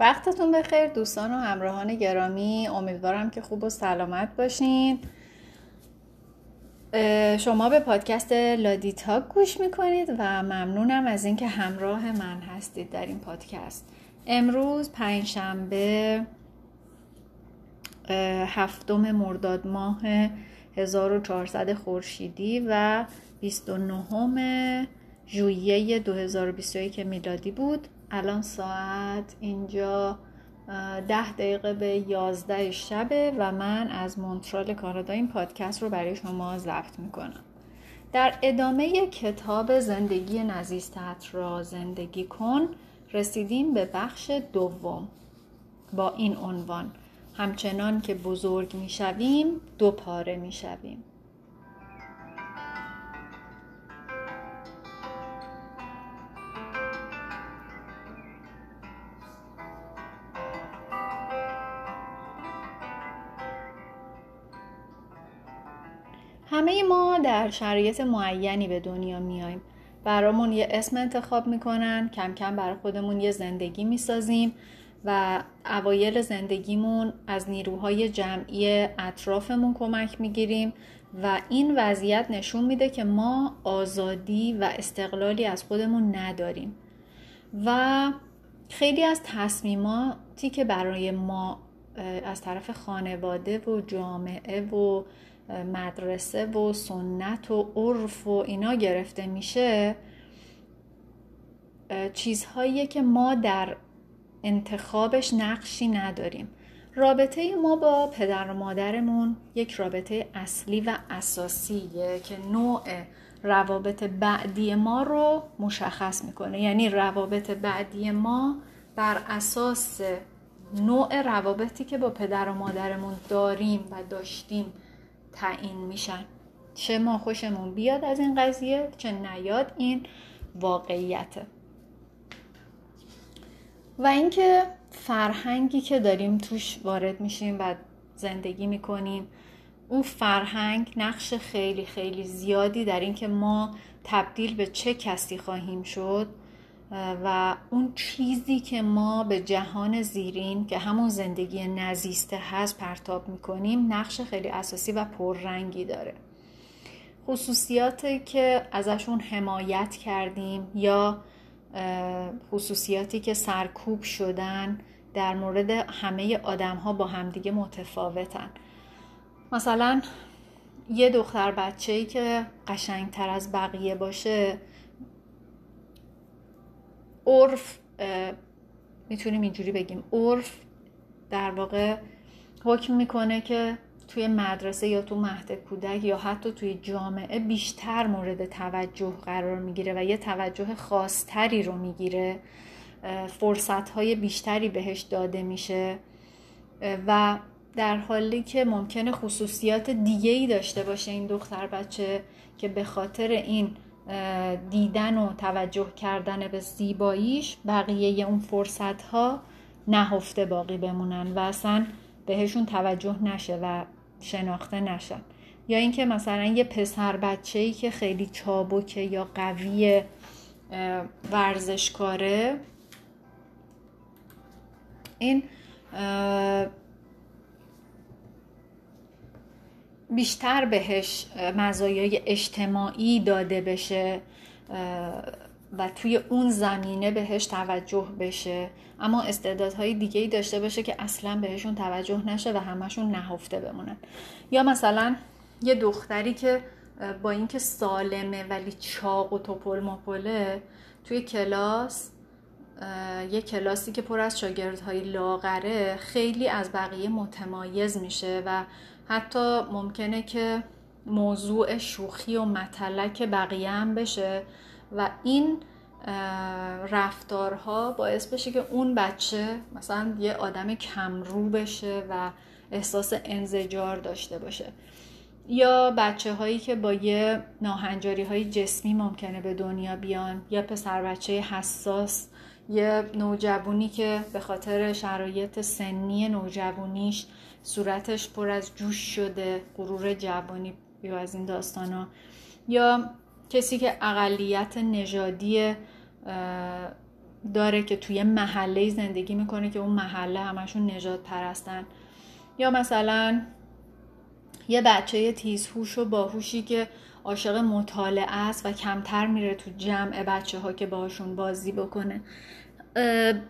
وقتتون بخیر دوستان و همراهان گرامی. امیدوارم که خوب و سلامت باشین. شما به پادکست لادیتا گوش می‌کنید و ممنونم از اینکه همراه من هستید در این پادکست. امروز پنجشنبه هفتم مرداد ماه 1400 خورشیدی و 29 ژوئیه 2021 میلادی بود. الان ساعت اینجا ده دقیقه به یازده شبه و من از مونترال کانادا این پادکست رو برای شما ضبط می‌کنم. در ادامه کتاب زندگی نزیستت را زندگی کن رسیدیم به بخش دوم با این عنوان. همچنان که بزرگ می‌شویم دو پاره می‌شویم. همه ما در شرایط معینی به دنیا میایم. برامون یه اسم انتخاب می‌کنن کم کم برای خودمون یه زندگی می‌سازیم و اوایل زندگیمون از نیروهای جمعی اطرافمون کمک می‌گیریم و این وضعیت نشون میده که ما آزادی و استقلالی از خودمون نداریم. و خیلی از تصمیماتی که برای ما از طرف خانواده و جامعه و مدرسه و سنت و عرف و اینا گرفته میشه چیزهایی که ما در انتخابش نقشی نداریم. رابطه ما با پدر و مادرمون یک رابطه اصلی و اساسیه که نوع روابط بعدی ما رو مشخص می‌کنه. یعنی روابط بعدی ما بر اساس نوع روابطی که با پدر و مادرمون داریم و داشتیم. تعیین میشن. چه ما خوشمون بیاد از این قضیه چه نیاد این واقعیته. و اینکه فرهنگی که داریم توش وارد میشیم و زندگی می‌کنیم اون فرهنگ نقش خیلی خیلی زیادی در اینکه ما تبدیل به چه کسی خواهیم شد و اون چیزی که ما به جهان زیرین که همون زندگی نزیسته هست پرتاب می‌کنیم نقش خیلی اساسی و پررنگی داره. خصوصیاتی که ازشون حمایت کردیم یا خصوصیاتی که سرکوب شدن در مورد همه آدم ها با همدیگه متفاوتن. مثلا یه دختر بچه ای که قشنگتر از بقیه باشه عرف می‌تونیم اینجوری بگیم. عرف در واقع حکم می‌کنه که توی مدرسه یا تو مهد کودک یا حتی توی جامعه بیشتر مورد توجه قرار می‌گیره و یه توجه خاصتری رو می‌گیره. فرصت های بیشتری بهش داده میشه. و در حالی که ممکنه خصوصیات دیگه ای داشته باشه این دختر بچه که به خاطر این دیدن و توجه کردن به زیباییش بقیه اون فرصت ها نهفته باقی بمونن و اصلا بهشون توجه نشه و شناخته نشن. یا اینکه مثلا یه پسر بچه ای که خیلی چابکه یا قوی ورزشکاره این بیشتر بهش مزایای اجتماعی داده بشه و توی اون زمینه بهش توجه بشه. اما استعدادهای دیگه ای داشته باشه که اصلا بهشون توجه نشه و همشون نهفته بمونن. یا مثلا یه دختری که با اینکه سالمه ولی چاق و توپل مپله توی کلاس یه کلاسی که پر از شاگردهای لاغره خیلی از بقیه متمایز میشه و حتی ممکنه که موضوع شوخی و متلک بقیه هم بشه و این رفتارها باعث بشه که اون بچه مثلا یه آدم کمرو بشه و احساس انزجار داشته باشه. یا بچه هایی که با یه ناهنجاری های جسمی ممکنه به دنیا بیان یا پسر بچه حساس یه نوجوانی که به خاطر شرایط سنی نوجوانیش صورتش پر از جوش شده غرور جوانی یا از این داستانا. یا کسی که اقلیت نژادی داره که توی محله زندگی می‌کنه که اون محله همشون نجات پرستن. یا مثلا یه بچه تیزهوش و باهوشی که عاشق مطالعه است و کمتر میره تو جمع بچه ها که باشون بازی بکنه.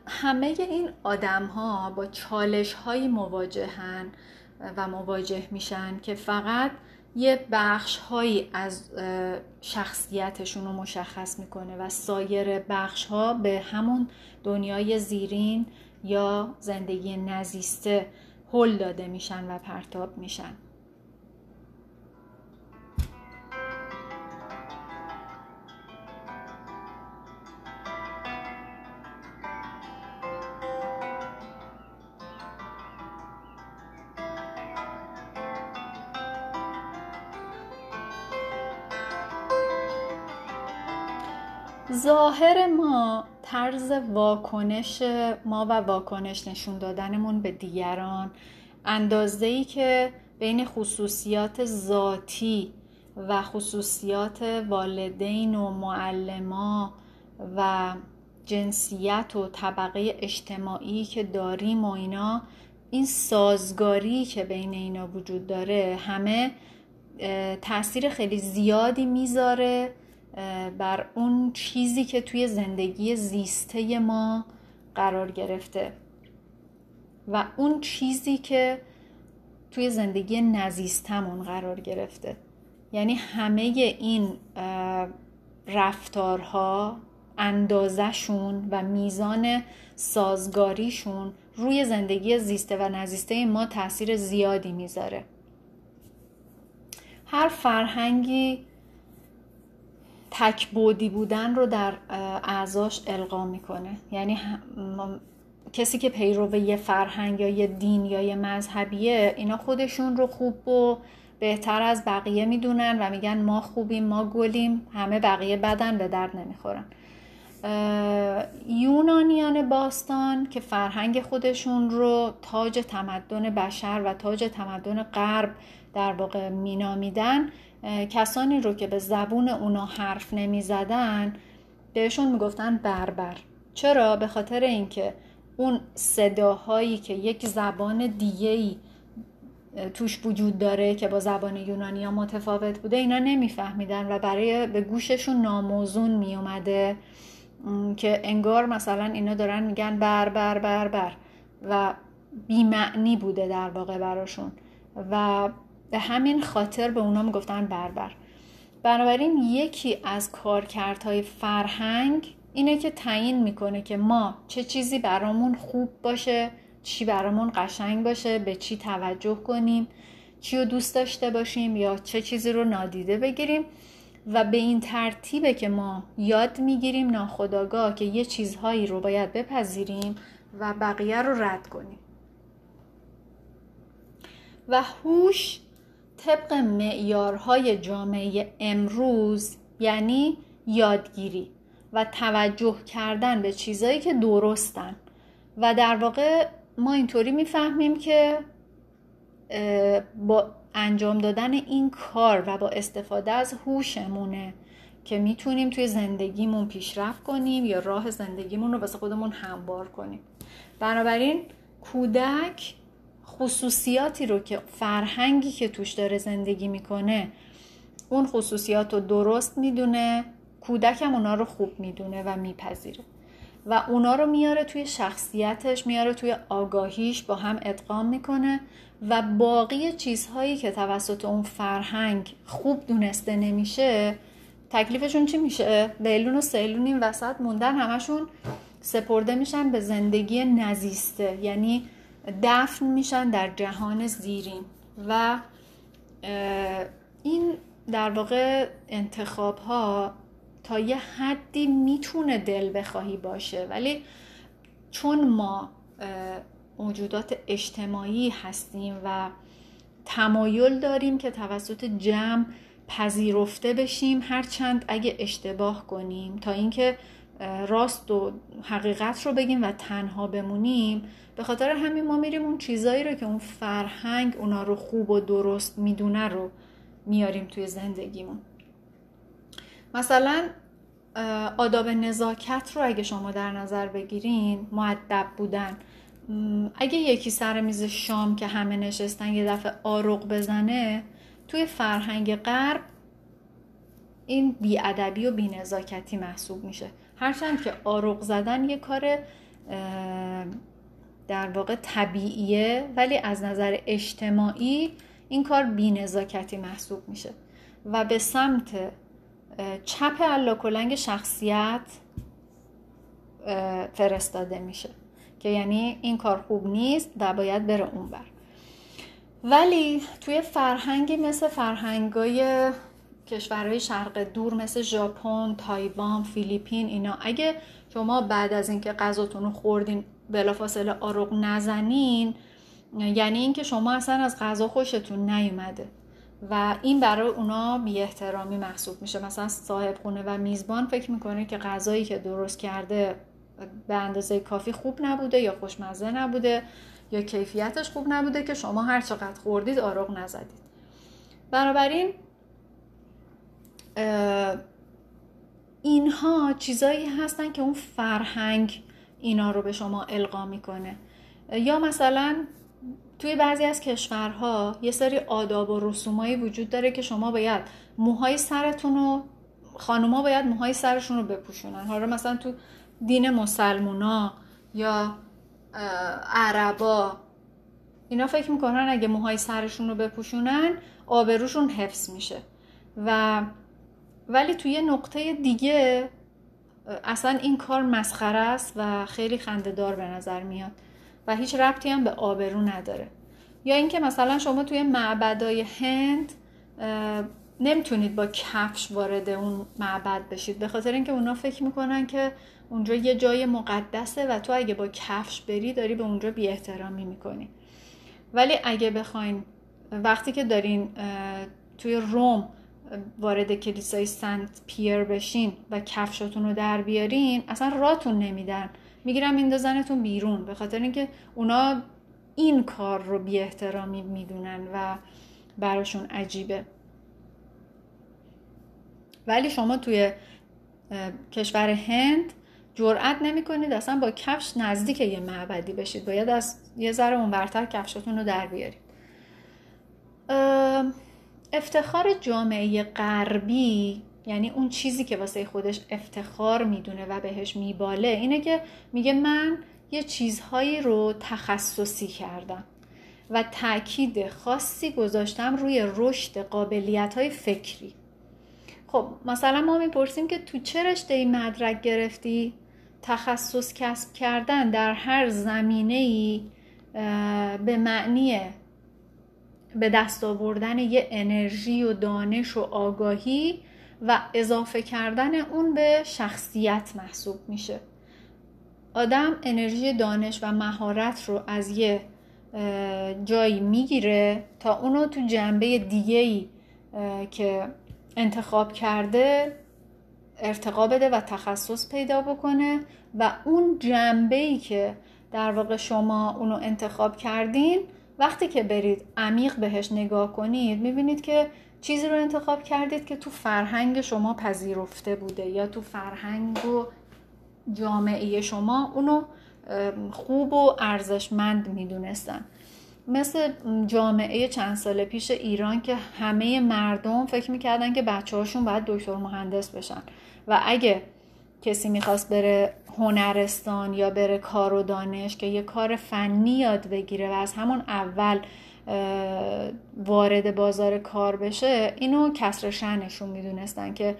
همه این آدم ها با چالش های مواجهن و مواجه میشن که فقط یه بخش هایی از شخصیتشون رو مشخص می‌کنه و سایر بخش ها به همون دنیای زیرین یا زندگی نزیسته هل داده میشن و پرتاب میشن. ظاهر ما طرز واکنش ما و واکنش نشون دادنمون به دیگران اندازه ای که بین خصوصیات ذاتی و خصوصیات والدین و معلما و جنسیت و طبقه اجتماعی که داریم و اینا این سازگاری که بین اینا وجود داره همه تاثیر خیلی زیادی می‌ذاره. بر اون چیزی که توی زندگی زیسته ما قرار گرفته. و اون چیزی که توی زندگی نزیستمون قرار گرفته. یعنی همه این رفتارها اندازشون و میزان سازگاریشون روی زندگی زیسته و نزیسته ما تاثیر زیادی می‌ذاره. هر فرهنگی تکبودی بودن رو در اعضاش القا می‌کنه. یعنی کسی که پیرو یه فرهنگ یا یه دین یا یه مذهبیه اینا خودشون رو خوب و بهتر از بقیه می‌دونن و میگن ما خوبیم ما گلیم همه بقیه بدن به درد نمی‌خورن. یونانیان باستان که فرهنگ خودشون رو تاج تمدن بشر و تاج تمدن غرب در واقع مینامیدن کسانی رو که به زبون اونا حرف نمی زدن بهشون می‌گفتن بربر. چرا؟ به خاطر اینکه اون صداهایی که یک زبان دیگهی توش وجود داره که با زبان یونانی ها متفاوت بوده اینا نمیفهمیدن و برای به گوششون ناموزون می اومده که انگار مثلا اینا دارن میگن بر بر بر بر و بیمعنی بوده در واقع براشون. و به همین خاطر به اونا می‌گفتن بربر. بنابراین یکی از کارکردهای فرهنگ اینه که تعیین می‌کنه که ما چه چیزی برامون خوب باشه چی برامون قشنگ باشه به چی توجه کنیم چی رو دوست داشته باشیم یا چه چیزی رو نادیده بگیریم و به این ترتیبه که ما یاد می‌گیریم ناخداگاه که یه چیزهایی رو باید بپذیریم و بقیه رو رد کنیم. و هوش طبق معیارهای جامعه امروز یعنی یادگیری و توجه کردن به چیزایی که درستن. و در واقع ما اینطوری می‌فهمیم که با انجام دادن این کار و با استفاده از هوشمونه که می‌تونیم توی زندگیمون پیشرفت کنیم یا راه زندگیمون رو واسه خودمون هموار کنیم. بنابراین کودک خصوصیاتی رو که فرهنگی که توش داره زندگی می‌کنه اون خصوصیات رو درست می‌دونه کودکم اونا رو خوب می‌دونه و میپذیره و اونا رو میاره توی شخصیتش میاره توی آگاهیش با هم ادغام می‌کنه و باقی چیزهایی که توسط اون فرهنگ خوب دونسته نمیشه تکلیفشون چی میشه؟ لیلون و سیلون این وسط موندن همشون سپرده میشن به زندگی نزیسته یعنی دفن میشن در جهان زیرین و این در واقع انتخاب ها تا یه حدی می‌تونه دل بخواهی باشه. ولی چون ما موجودات اجتماعی هستیم و تمایل داریم که توسط جمع پذیرفته بشیم هرچند اگه اشتباه کنیم تا اینکه راست و حقیقت رو بگیم و تنها بمونیم به خاطر همین ما میریم اون چیزایی رو که اون فرهنگ اونا رو خوب و درست می‌دونه رو میاریم توی زندگیمون. مثلا آداب نزاکت رو اگه شما در نظر بگیرین معدب بودن. اگه یکی سر میز شام که همه نشستن یه دفعه آروغ بزنه توی فرهنگ غرب این بیادبی و بینزاکتی محسوب میشه. هرچند که آروغ زدن یه کار در واقع طبیعیه ولی از نظر اجتماعی این کار بینزاکتی محسوب میشه. و به سمت چپ کلنگ شخصیت فرستاده میشه. که یعنی این کار خوب نیست و باید بره اون بر ولی توی فرهنگی مثل فرهنگای کشورهای شرق دور مثل ژاپن، تایوان، فیلیپین اینا. اگه شما بعد از اینکه غذاتون رو خوردین بلافاصله آروغ نزنین یعنی اینکه شما اصلا از غذا خوشتون نیومده. و این برای اونا بی احترامی محسوب میشه. مثلا صاحب خونه و میزبان فکر می‌کنه که غذایی که درست کرده به اندازه کافی خوب نبوده یا خوشمزه نبوده یا کیفیتش خوب نبوده که شما هر چقدر خوردید آروغ نزدید. بنابراین اینها چیزایی هستن که اون فرهنگ اینا رو به شما القا می‌کنه. یا مثلا توی بعضی از کشورها یه سری آداب و رسومایی وجود داره که شما باید موهای سرتون رو خانوما باید موهای سرشون رو بپوشونن. حالا مثلا تو دین مسلمونا یا عربا اینا فکر می‌کنن اگه موهای سرشون رو بپوشونن آبروشون حفظ میشه. و ولی توی نقطه دیگه اصلا این کار مسخره است و خیلی خندهدار به نظر میاد و هیچ ربطی هم به آبرو نداره. یا اینکه مثلا شما توی معبدای هند نمی‌تونید با کفش وارد اون معبد بشید. به خاطر اینکه اونا فکر می‌کنن که اونجا یه جای مقدسه و تو اگه با کفش بری داری به اونجا بی احترامی می‌کنی. ولی اگه بخواین وقتی که دارین توی روم وارد کلیسای سنت پیر بشین و کفشاتون رو در بیارین اصلا راتون نمیدن. می‌گیرم میندازنتون بیرون. به خاطر اینکه اونا این کار رو بی احترامی می‌دونن و براشون عجیبه. ولی شما توی کشور هند جرأت نمی کنید اصلا با کفش نزدیک یه معبدی بشید. باید از یه ذره اونورتر کفشتون رو در بیارید. افتخار جامعه غربی یعنی اون چیزی که واسه خودش افتخار می‌دونه و بهش میباله اینه که میگه من یه چیزهایی رو تخصصی کردم و تاکید خاصی گذاشتم روی رشد قابلیت های فکری. خب مثلا ما می‌پرسیم که تو چه رشته مدرک گرفتی؟ تخصص کسب کردن در هر زمینه ای به معنی به دست آوردن یه انرژی و دانش و آگاهی و اضافه کردن اون به شخصیت محسوب میشه. آدم انرژی دانش و مهارت رو از یه جایی می‌گیره تا اونو تو جنبه دیگه ای که انتخاب کرده ارتقا بده و تخصص پیدا بکنه و اون جنبه ای که در واقع شما اونو انتخاب کردین وقتی که برید عمیق بهش نگاه کنید می‌بینید که چیزی رو انتخاب کردید که تو فرهنگ شما پذیرفته بوده یا تو فرهنگ و جامعه شما اونو خوب و ارزشمند می‌دونستن. مثل جامعه چند سال پیش ایران که همه مردم فکر می‌کردن که بچه هاشون باید دکتر مهندس بشن. و اگه کسی می‌خواست بره هنرستان یا بره کار و دانش که یه کار فنی یاد بگیره و از همون اول وارد بازار کار بشه اینو کسر شنشون می‌دونستن که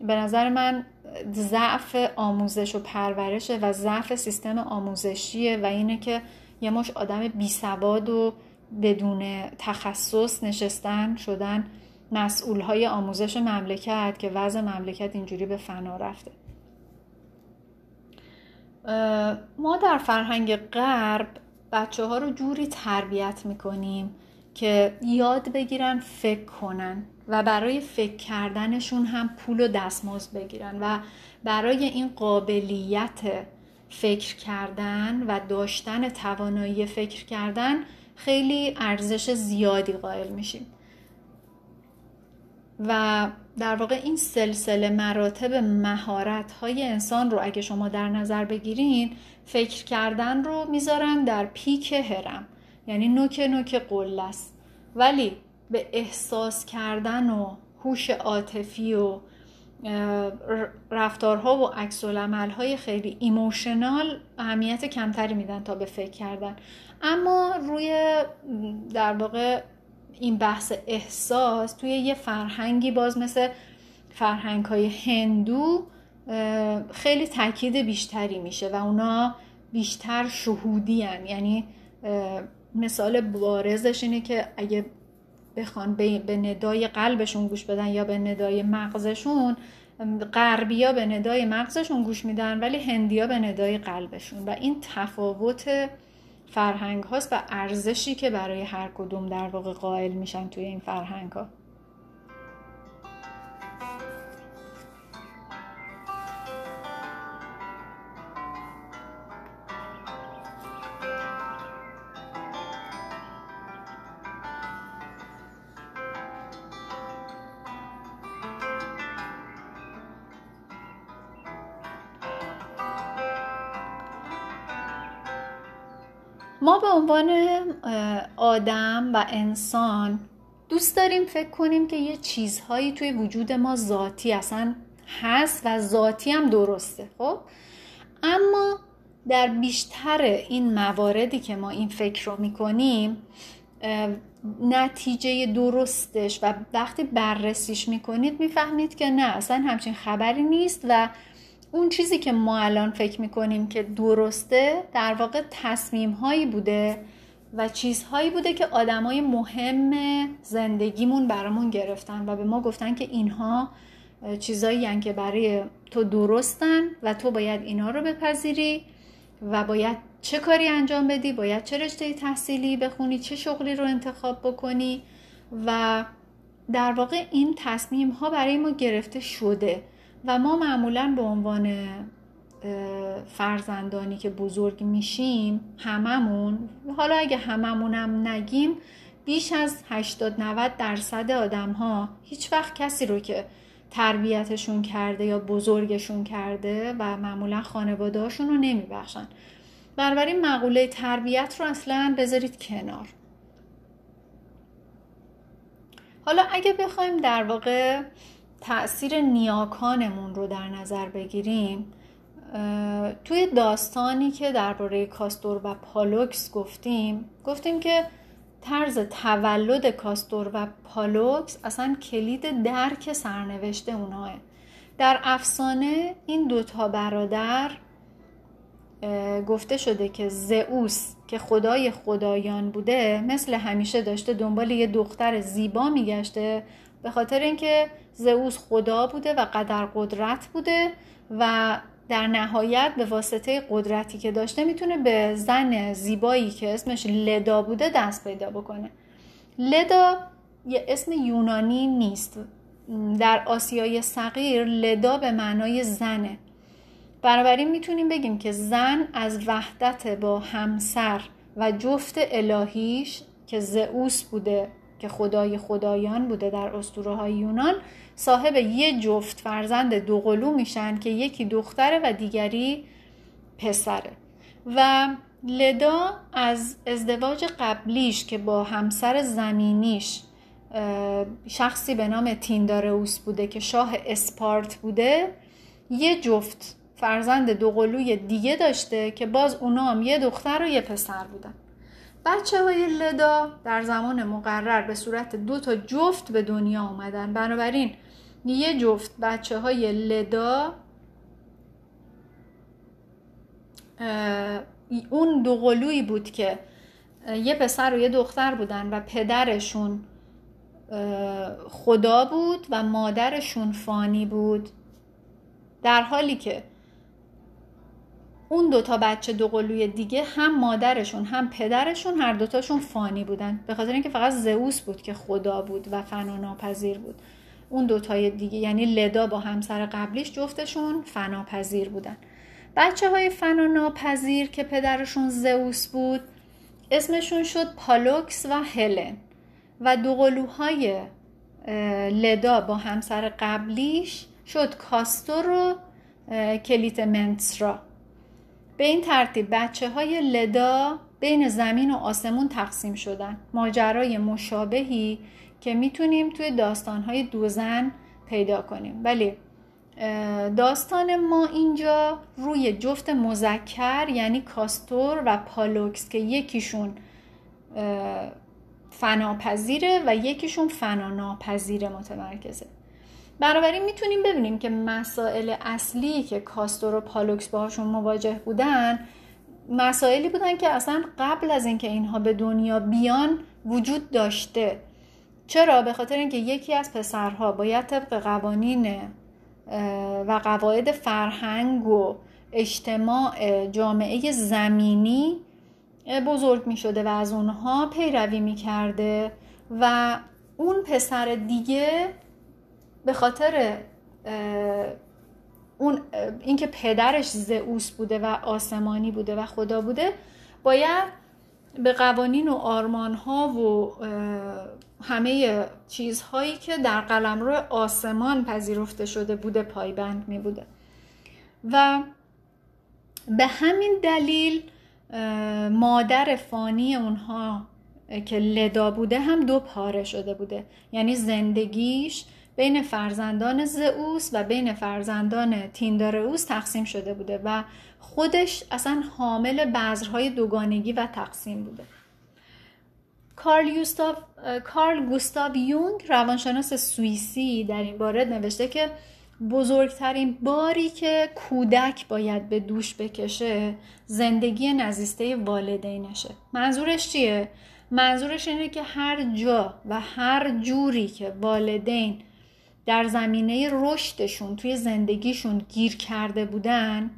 به نظر من ضعف آموزش و پرورشه و ضعف سیستم آموزشیه و اینه که یه مش آدم بی سواد و بدون تخصص نشستن شدن مسئول های آموزش مملکت که وضع مملکت اینجوری به فنا رفته. ما در فرهنگ غرب بچه ها رو جوری تربیت می‌کنیم که یاد بگیرن فکر کنن و برای فکر کردنشون هم پول و دستمزد بگیرن و برای این قابلیت فکر کردن و داشتن توانایی فکر کردن خیلی ارزش زیادی قائل میشیم. و در واقع این سلسله مراتب مهارت های انسان رو اگه شما در نظر بگیرین فکر کردن رو می‌ذارن در پیک هرم یعنی نوک نوک قله است. ولی به احساس کردن و هوش عاطفی و رفتارها و عکس های خیلی ایموشنال اهمیت کمتری میدن تا به فکر کردن. اما روی در واقع این بحث احساس توی یه فرهنگی باز مثل فرهنگ های هندو خیلی تاکید بیشتری میشه و اونا بیشتر شهودی هن. یعنی مثال بارزش اینه که اگه بخوان به ندای قلبشون گوش بدن یا به ندای مغزشون غربیا به ندای مغزشون گوش میدن ولی هندیا به ندای قلبشون و این تفاوت فرهنگ هاست و ارزشی که برای هر کدوم در واقع قائل میشن توی این فرهنگ ها ما به عنوان آدم و انسان دوست داریم فکر کنیم که یه چیزهایی توی وجود ما ذاتی اصلا هست و ذاتی هم درسته خب؟ اما در بیشتر این مواردی که ما این فکر رو می‌کنیم نتیجه درستش و وقتی بررسیش می‌کنید می‌فهمید که نه اصلا همچین خبری نیست و اون چیزی که ما الان فکر می‌کنیم که درسته در واقع تصمیم هایی بوده و چیزهایی بوده که آدمای مهم زندگیمون برامون گرفتن و به ما گفتن که اینها چیزایی که برای تو درستن و تو باید اینا رو بپذیری و باید چه کاری انجام بدی باید چه رشته تحصیلی بخونی چه شغلی رو انتخاب بکنی و در واقع این تصمیم ها برای ما گرفته شده. و ما معمولا به عنوان فرزندانی که بزرگ میشیم هممون حالا اگه هممونم نگیم بیش از 80 90 درصد آدم ها هیچ وقت کسی رو که تربیتشون کرده یا بزرگشون کرده و معمولا خانوادهاشون رو نمیبخشن. بنابراین مقوله تربیت رو اصلا بذارید کنار. حالا اگه بخوایم در واقع تاثیر نیاکانمون رو در نظر بگیریم توی داستانی که درباره کاستور و پالوکس گفتیم گفتیم که طرز تولد کاستور و پالوکس اصلا کلید درک سرنوشت اوناه در افسانه این دوتا برادر گفته شده که زئوس که خدای خدایان بوده مثل همیشه داشته دنبال یه دختر زیبا میگشته به خاطر اینکه زئوس خدا بوده و قدر قدرت بوده و در نهایت به واسطه قدرتی که داشته می‌تونه به زن زیبایی که اسمش لدا بوده دست پیدا بکنه. لدا یه اسم یونانی نیست. در آسیای صغیر لدا به معنای زنه. بنابراین می‌تونیم بگیم که زن از وحدت با همسر و جفت الهیش که زئوس بوده که خدای خدایان بوده در اسطوره های یونان صاحب یه جفت فرزند دوقلو میشن که یکی دختره و دیگری پسره. و لدا از ازدواج قبلیش که با همسر زمینیش شخصی به نام تیندارئوس بوده که شاه اسپارت بوده یه جفت فرزند دوقلوی دیگه داشته که باز اونا هم یه دختر و یه پسر بودن. بچه های لدا در زمان مقرر به صورت دو تا جفت به دنیا آمدن. بنابراین یه جفت بچه های لدا اون دو قلوی بود که یه پسر و یه دختر بودن و پدرشون خدا بود و مادرشون فانی بود. در حالی که اون دوتا بچه دو قلوی دیگه هم مادرشون هم پدرشون هر دوتاشون فانی بودن. به خاطر اینکه فقط زئوس بود که خدا بود و فنا ناپذیر بود. اون دوتای دیگه یعنی لدا با همسر قبلیش جفتشون فناپذیر بودن. بچه های فنا ناپذیر که پدرشون زئوس بود اسمشون شد پالوکس و هلن. و دو قلوهای لدا با همسر قبلیش شد کاستور و کلیتمنتسرا به این ترتیب بچه های لدا بین زمین و آسمون تقسیم شدن. ماجرای مشابهی که می‌تونیم توی داستانهای دوزن پیدا کنیم. ولی داستان ما اینجا روی جفت مذکر یعنی کاستور و پالوکس که یکیشون فناپذیره و یکیشون فناناپذیره متمرکزه. بنابراین می‌تونیم ببینیم که مسائل اصلی که کاستور و پالوکس باهاشون مواجه بودن مسائلی بودن که اصلا قبل از اینکه اینها به دنیا بیان وجود داشته. چرا؟ به خاطر اینکه یکی از پسرها باید طبق قوانین و قواعد فرهنگ و اجتماع جامعه زمینی بزرگ می شده و از اونها پیروی می کرده و اون پسر دیگه به خاطر اون اینکه پدرش زئوس بوده و آسمانی بوده و خدا بوده باید به قوانین و آرمان ها و همه چیزهایی که در قلمرو آسمان پذیرفته شده بوده پایبند می بوده. و به همین دلیل مادر فانی اونها که لدا بوده هم دو پاره شده بوده. یعنی زندگیش بین فرزندان زئوس و بین فرزندان تیندارئوس تقسیم شده بوده و خودش اصلا حامل بذرهای دوگانگی و تقسیم بوده کارل, یوستاف، کارل گوستاو یونگ روانشناس سوئیسی در این باره نوشته که بزرگترین باری که کودک باید به دوش بکشه زندگی نزیسته والدینشه منظورش چیه؟ منظورش اینه که هر جا و هر جوری که والدین در زمینه رشدشون توی زندگیشون گیر کرده بودن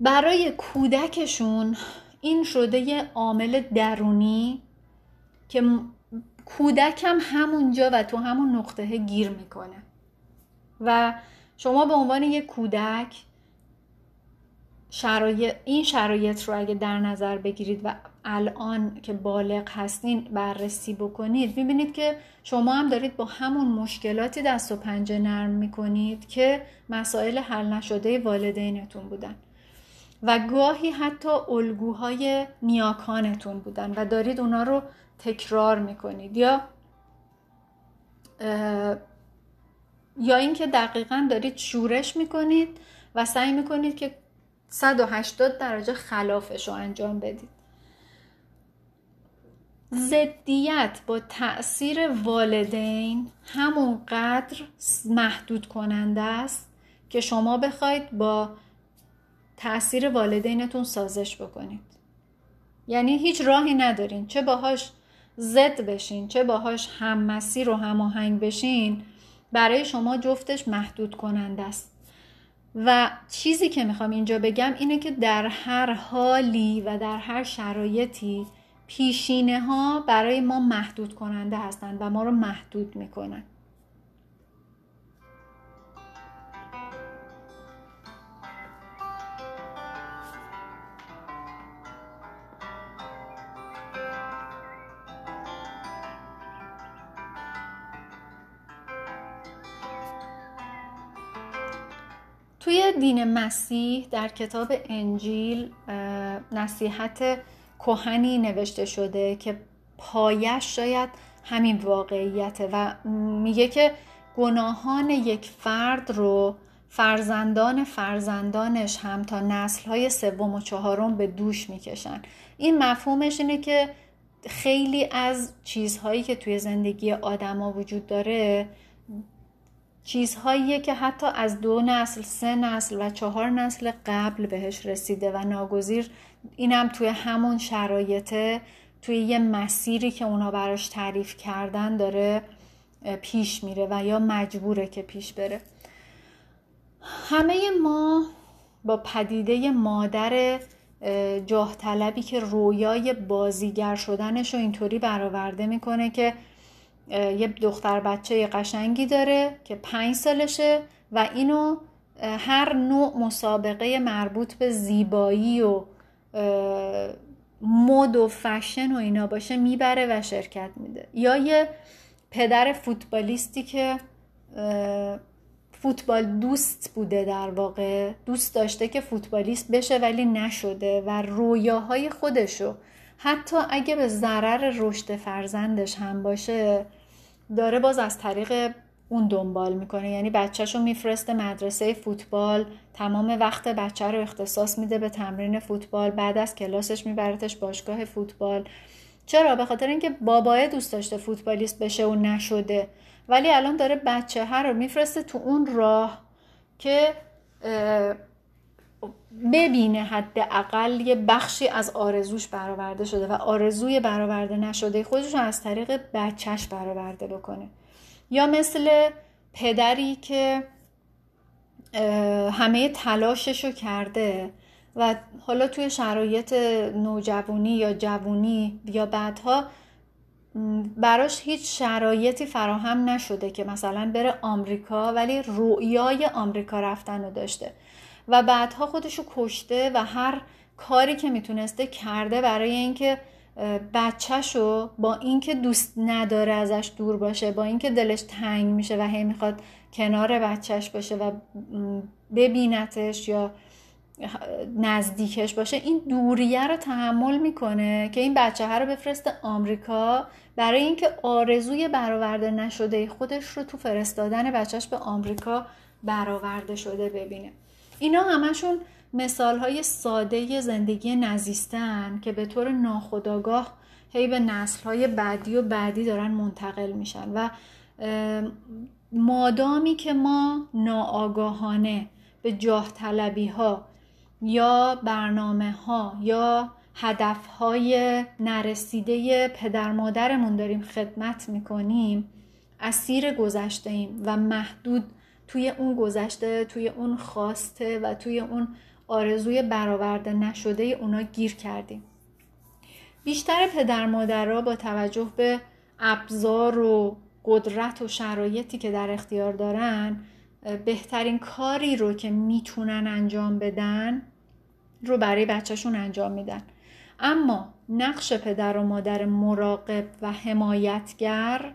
برای کودکشون این شده یه عامل درونی که کودکم همونجا و تو همون نقطه گیر می‌کنه. و شما به عنوان یک کودک شرایط این شرایط رو اگه در نظر بگیرید و الان که بالغ هستین بررسی بکنید. می‌بینید که شما هم دارید با همون مشکلاتی دست و پنجه نرم می‌کنید که مسائل حل نشده والدینتون بودن. و گاهی حتی الگوهای نیاکانتون بودن و دارید اونا رو تکرار می‌کنید. یا یا اینکه دقیقا دارید شورش می‌کنید و سعی می‌کنید که 180 درجه خلافش رو انجام بدید. زدیت با تاثیر والدین همونقدر محدود کننده است که شما بخواید با تاثیر والدینتون سازش بکنید. یعنی هیچ راهی ندارین. چه باهاش زد بشین چه باهاش هم مسیر و هماهنگ بشین برای شما جفتش محدود کننده است. و چیزی که می‌خوام اینجا بگم اینه که در هر حالی و در هر شرایطی پیشینه ها برای ما محدود کننده هستند و ما رو محدود می‌کنن. توی دین مسیح در کتاب انجیل نصیحت کهنی نوشته شده که پایش شاید همین واقعیته و میگه که گناهان یک فرد رو فرزندان فرزندانش هم تا نسلهای سوم و چهارم به دوش می‌کشن. این مفهومش اینه که خیلی از چیزهایی که توی زندگی آدما وجود داره چیزهاییه که حتی از دو نسل، سه نسل و چهار نسل قبل بهش رسیده و ناگزیر اینم توی همون شرایطه توی یه مسیری که اونا براش تعریف کردن داره پیش میره و یا مجبوره که پیش بره. همه ما با پدیده مادر جاه طلبی که رویای بازیگر شدنش رو اینطوری برآورده می‌کنه که یه دختر بچه قشنگی داره که پنج سالشه و اینو هر نوع مسابقه مربوط به زیبایی و مد و فشن و اینا باشه می‌بره و شرکت میده. یا یه پدر فوتبالیستی که فوتبال دوست بوده در واقع دوست داشته که فوتبالیست بشه ولی نشده و رویاهای خودشو حتی اگه به ضرر رشد فرزندش هم باشه داره باز از طریق اون دنبال می‌کنه. یعنی بچهش رو میفرسته مدرسه فوتبال تمام وقت بچه رو اختصاص میده به تمرین فوتبال بعد از کلاسش میبرتش باشگاه فوتبال. چرا؟ به خاطر اینکه بابای دوست داشته فوتبالیست بشه و نشده. ولی الان داره بچه ها رو میفرسته تو اون راه که ببینه حداقل یه بخشی از آرزوش برآورده شده و آرزوی برآورده نشده. خودش از طریق بچهش برآورده بکنه. یا مثل پدری که همه تلاشش رو کرده و حالا توی شرایط نوجوانی یا جوونی یا بعدها براش هیچ شرایطی فراهم نشده که مثلا بره آمریکا ولی رویای آمریکا رفتن رو داشته. و بعدها خودشو کشته و هر کاری که می‌تونسته کرده برای اینکه بچهشو با اینکه دوست نداره ازش دور باشه با اینکه دلش تنگ میشه و هی می‌خواد کنار بچهش باشه و ببینتش یا نزدیکش باشه این دوریه رو تحمل می‌کنه که این بچه ها رو بفرسته آمریکا برای اینکه آرزوی برآورده نشده خودش رو تو فرستادن بچهش به آمریکا برآورده شده ببینه. اینا همشون مثال های ساده زندگی نزیستن که به طور ناخودآگاه هی به نسل های بعدی و بعدی دارن منتقل میشن و مادامی که ما ناآگاهانه به جاه طلبی ها یا برنامه ها یا هدف های نرسیده پدر مادرمون داریم خدمت می‌کنیم اسیر گذشته ایم و محدود توی اون گذشته توی اون خواسته و توی اون آرزوی برآورده نشده اونا گیر کردیم. بیشتر پدر مادرها با توجه به ابزار و قدرت و شرایطی که در اختیار دارن بهترین کاری رو که می‌تونن انجام بدن رو برای بچهشون انجام میدن. اما نقش پدر و مادر مراقب و حمایتگر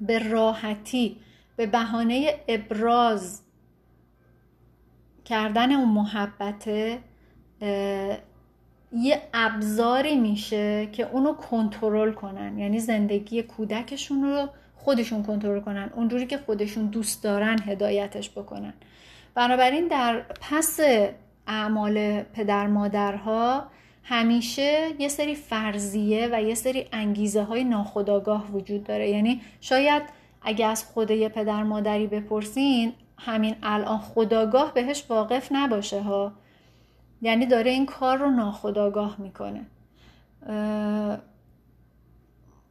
به راحتی به بهانه ابراز کردن اون محبته یه ابزاری میشه که اونو کنترل کنن. یعنی زندگی کودکشون رو خودشون کنترل کنن. اونجوری که خودشون دوست دارن هدایتش بکنن. بنابراین در پس اعمال پدر مادرها همیشه یه سری فرضیه و یه سری انگیزه های ناخودآگاه وجود داره. یعنی شاید اگه از خود یه پدر مادری بپرسین همین الان خداگاه بهش واقف نباشه ها. یعنی داره این کار رو ناخداگاه می‌کنه.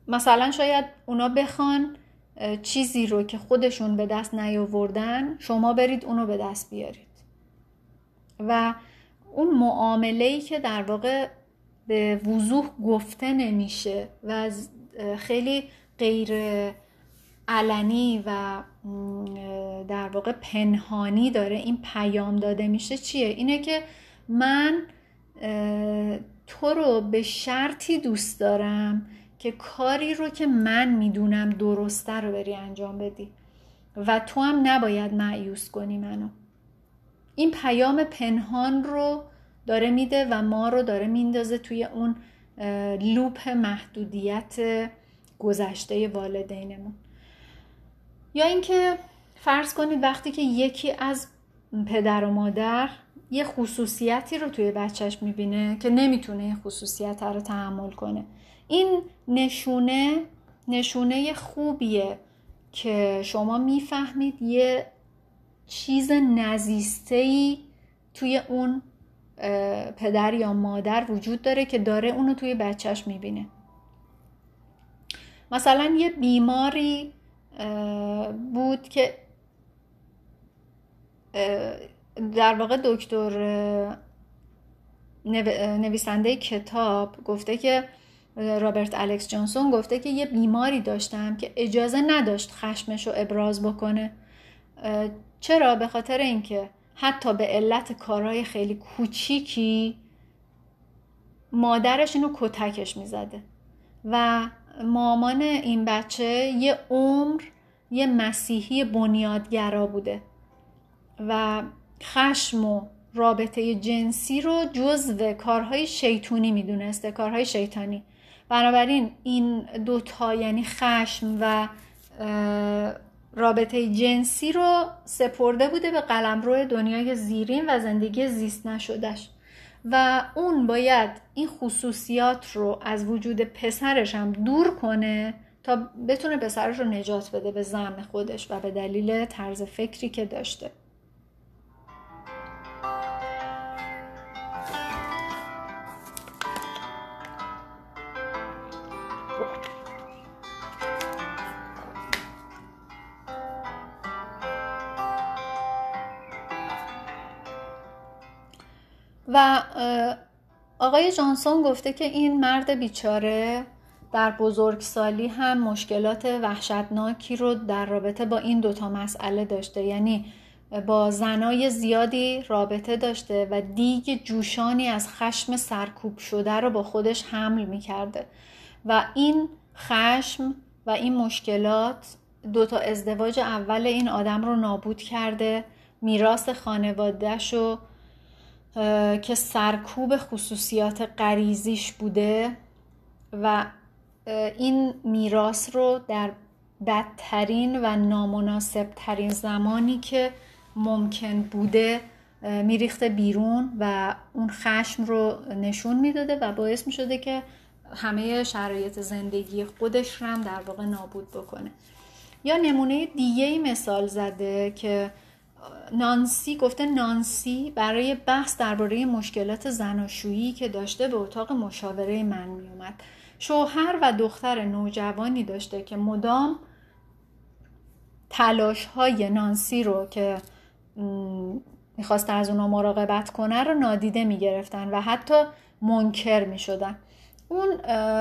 مثلا شاید اونا بخوان چیزی رو که خودشون به دست نیاوردن شما برید اونو به دست بیارید. و اون معامله که در واقع به وضوح گفته نمیشه و خیلی غیر علنی و در واقع پنهانی داره این پیام داده میشه چیه؟ اینه که من تو رو به شرطی دوست دارم که کاری رو که من می‌دونم درسته رو بری انجام بدی و تو هم نباید معیوس کنی منو. این پیام پنهان رو داره میده و ما رو داره میندازه توی اون لوپ محدودیت گذشته والدینمون. یا اینکه فرض کنید وقتی که یکی از پدر و مادر یه خصوصیتی رو توی بچهش می‌بینه که نمی‌تونه این خصوصیت رو تحمل کنه. این نشونه نشونه خوبیه که شما می‌فهمید یه چیز نزیسته توی اون پدر یا مادر وجود داره که داره اونو توی بچهش می‌بینه. مثلا یه بیماری بود که در واقع دکتر نویسنده کتاب گفته که رابرت الکس جانسون گفته که یه بیماری داشتم که اجازه نداشت خشمش رو ابراز بکنه. چرا؟ به خاطر اینکه حتی به علت کارهای خیلی کوچیکی مادرش اینو کتکش می‌زده و مامان این بچه یه عمر یه مسیحی بنیادگرا بوده. و خشم و رابطه جنسی رو جزو کارهای شیطونی می‌دونسته کارهای شیطانی. بنابراین این دوتا یعنی خشم و رابطه جنسی رو سپرده بوده به قلمرو دنیای زیرین و زندگی زیست نشدش و اون باید این خصوصیات رو از وجود پسرش هم دور کنه تا بتونه پسرش رو نجات بده به زم خودش و به دلیل طرز فکری که داشته. و آقای جانسون گفته که این مرد بیچاره در بزرگسالی هم مشکلات وحشتناکی رو در رابطه با این دوتا مسئله داشته. یعنی با زنای زیادی رابطه داشته و دیگ جوشانی از خشم سرکوب شده رو با خودش حمل می کرده و این خشم و این مشکلات دوتا ازدواج اول این آدم رو نابود کرده میراث خانوادهش رو که سرکوب خصوصیات غریزیش بوده و این میراث رو در بدترین و نامناسب ترین زمانی که ممکن بوده میریخته بیرون و اون خشم رو نشون می‌داده و باعث می‌شده که همه شرایط زندگی خودش رو هم در واقع نابود بکنه. یا نمونه دیگه ای مثال زده که نانسی گفته نانسی برای بحث درباره مشکلات زناشویی که داشته به اتاق مشاوره من میومد شوهر و دختر نوجوانی داشته که مدام تلاش های نانسی رو که می‌خواست از اونا مراقبت کنه رو نادیده می‌گرفتن و حتی منکر می‌شدن. اون